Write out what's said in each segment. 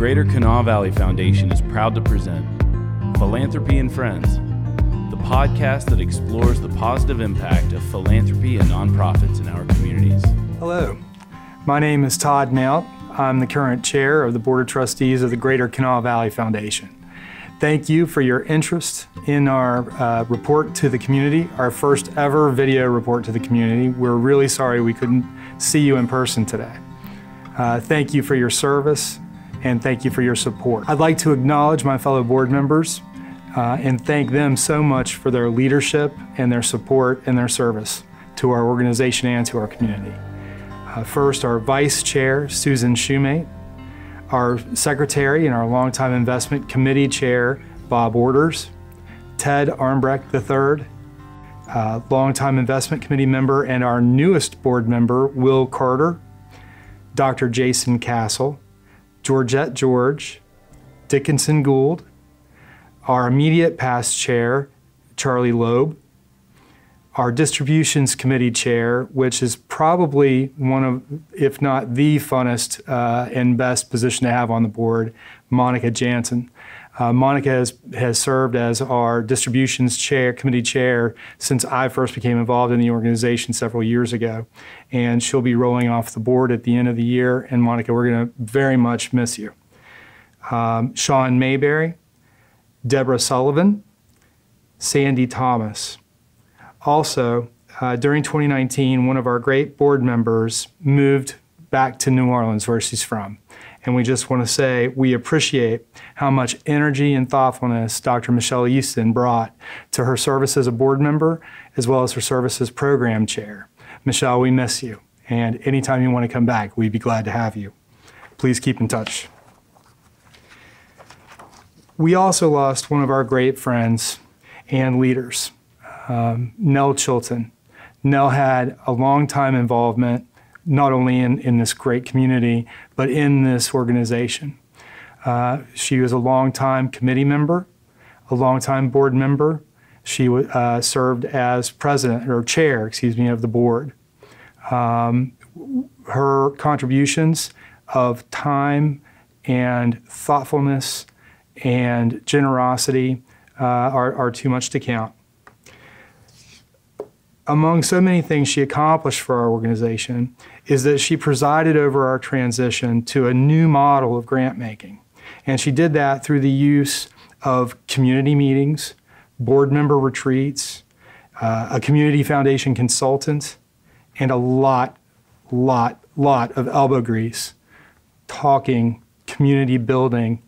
Greater Kanawha Valley Foundation is proud to present Philanthropy and Friends, the podcast that explores the positive impact of philanthropy and nonprofits in our communities. Hello, my name is Todd Mount. I'm the current chair of the Board of Trustees of the Greater Kanawha Valley Foundation. Thank you for your interest in our uh, report to the community, our first ever video report to the community. We're really sorry we couldn't see you in person today. Uh, thank you for your service and thank you for your support. I'd like to acknowledge my fellow board members uh, and thank them so much for their leadership and their support and their service to our organization and to our community. Uh, first, our Vice Chair, Susan Shumate, our Secretary and our longtime Investment Committee Chair, Bob Orders, Ted Armbrecht III, uh, longtime Investment Committee member, and our newest board member, Will Carter, Dr. Jason Castle, Georgette George, Dickinson Gould, our immediate past chair, Charlie Loeb, our distributions committee chair, which is probably one of, if not the funnest uh, and best position to have on the board, Monica Jansen. Uh, Monica has, has served as our distributions chair, committee chair, since I first became involved in the organization several years ago. And she'll be rolling off the board at the end of the year. And Monica, we're going to very much miss you. Um, Sean Mayberry, Deborah Sullivan, Sandy Thomas. Also, uh, during 2019, one of our great board members moved back to New Orleans, where she's from. And we just want to say we appreciate how much energy and thoughtfulness Dr. Michelle Easton brought to her service as a board member, as well as her service as program chair. Michelle, we miss you. And anytime you want to come back, we'd be glad to have you. Please keep in touch. We also lost one of our great friends and leaders, um, Nell Chilton. Nell had a long time involvement not only in, in this great community, but in this organization. Uh, she was a long-time committee member, a long-time board member. She uh, served as president or chair, excuse me, of the board. Um, her contributions of time and thoughtfulness and generosity uh, are, are too much to count among so many things she accomplished for our organization is that she presided over our transition to a new model of grant making. And she did that through the use of community meetings, board member retreats, uh, a community foundation consultant, and a lot, lot, lot of elbow grease talking community building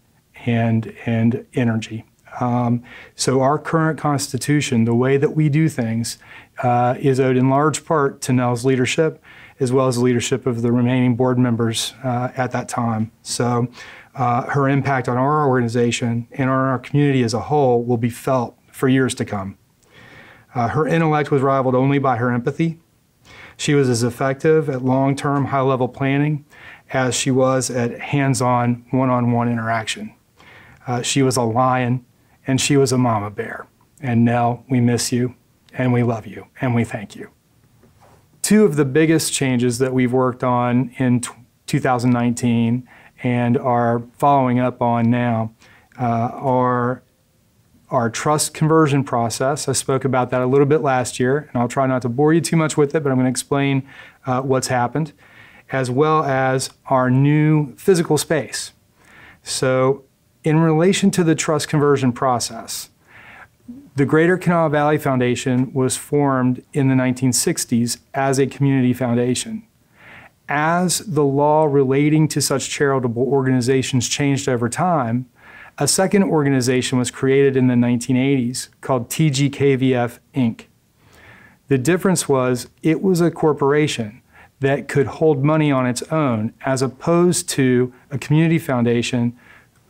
and, and energy. Um, so, our current Constitution, the way that we do things, uh, is owed in large part to Nell's leadership, as well as the leadership of the remaining board members uh, at that time. So, uh, her impact on our organization and on our community as a whole will be felt for years to come. Uh, her intellect was rivaled only by her empathy. She was as effective at long term, high level planning as she was at hands on, one on one interaction. Uh, she was a lion and she was a mama bear. And Nell, we miss you and we love you and we thank you. Two of the biggest changes that we've worked on in t- 2019 and are following up on now uh, are our trust conversion process. I spoke about that a little bit last year, and I'll try not to bore you too much with it, but I'm going to explain uh, what's happened, as well as our new physical space. So, in relation to the trust conversion process, the Greater Kanawha Valley Foundation was formed in the 1960s as a community foundation. As the law relating to such charitable organizations changed over time, a second organization was created in the 1980s called TGKVF Inc. The difference was it was a corporation that could hold money on its own as opposed to a community foundation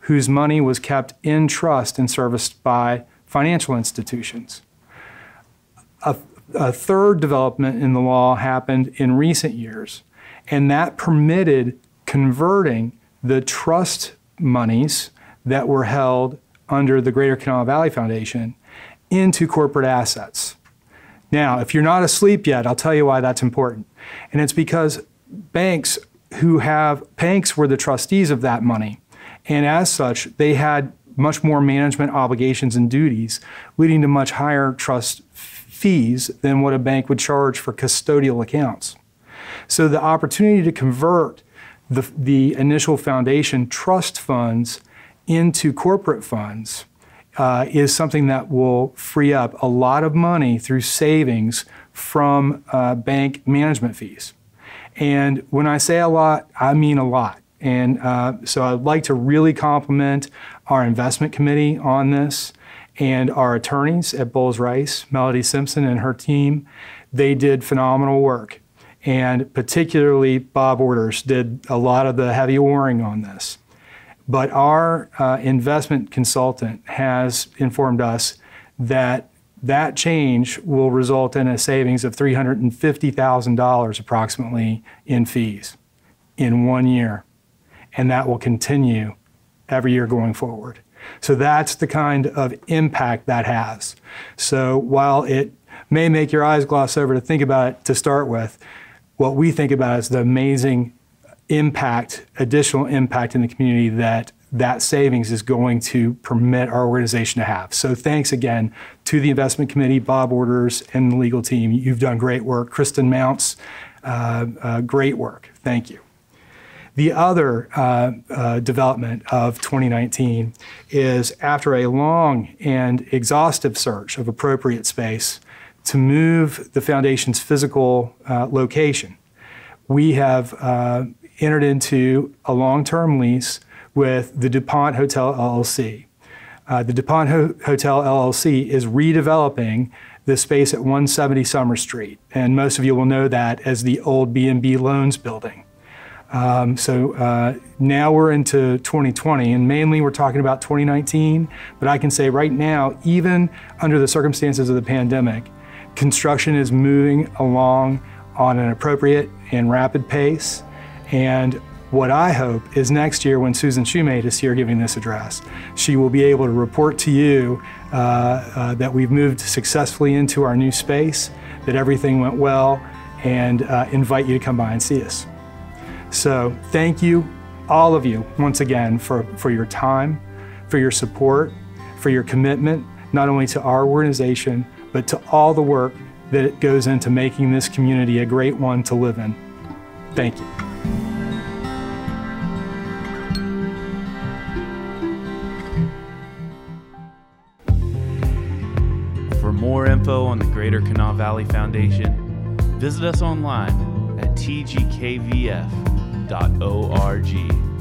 whose money was kept in trust and serviced by financial institutions. A, a, third development in the law happened in recent years, and that permitted converting the trust monies that were held under the Greater Kanawha Valley Foundation into corporate assets. Now, if you're not asleep yet, I'll tell you why that's important. And it's because banks who have banks were the trustees of that money And as such, they had much more management obligations and duties, leading to much higher trust fees than what a bank would charge for custodial accounts. So the opportunity to convert the, the initial foundation trust funds into corporate funds uh, is something that will free up a lot of money through savings from uh, bank management fees. And when I say a lot, I mean a lot. And uh, so I'd like to really compliment our investment committee on this and our attorneys at Bowles Rice, Melody Simpson and her team. They did phenomenal work. And particularly, Bob Orders did a lot of the heavy oaring on this. But our uh, investment consultant has informed us that that change will result in a savings of $350,000 approximately in fees in one year. And that will continue every year going forward. So that's the kind of impact that has. So while it may make your eyes gloss over to think about it to start with, what we think about is the amazing impact, additional impact in the community that that savings is going to permit our organization to have. So thanks again to the investment committee, Bob Orders, and the legal team. You've done great work. Kristen Mounts, uh, uh, great work. Thank you. The other uh, uh development of 2019 is after a long and exhaustive search of appropriate space to move the foundation's physical uh, location, we have uh, entered into a long term lease with the DuPont Hotel LLC. Uh, the DuPont Ho- Hotel LLC is redeveloping the space at 170 Summer Street, and most of you will know that as the old B&B Loans building. Um, so uh, now we're into 2020, and mainly we're talking about 2019. But I can say right now, even under the circumstances of the pandemic, construction is moving along on an appropriate and rapid pace. And what I hope is next year when Susan Shumate is here giving this address, she will be able to report to you uh, uh, that we've moved successfully into our new space, that everything went well, and uh, invite you to come by and see us. So thank you, all of you, once again, for, for your time, for your support, for your commitment, not only to our organization, but to all the work that goes into making this community a great one to live in. Thank you. For more info on the Greater Kanawha Valley Foundation, visit us online at tgkvf.org www.ecc.org.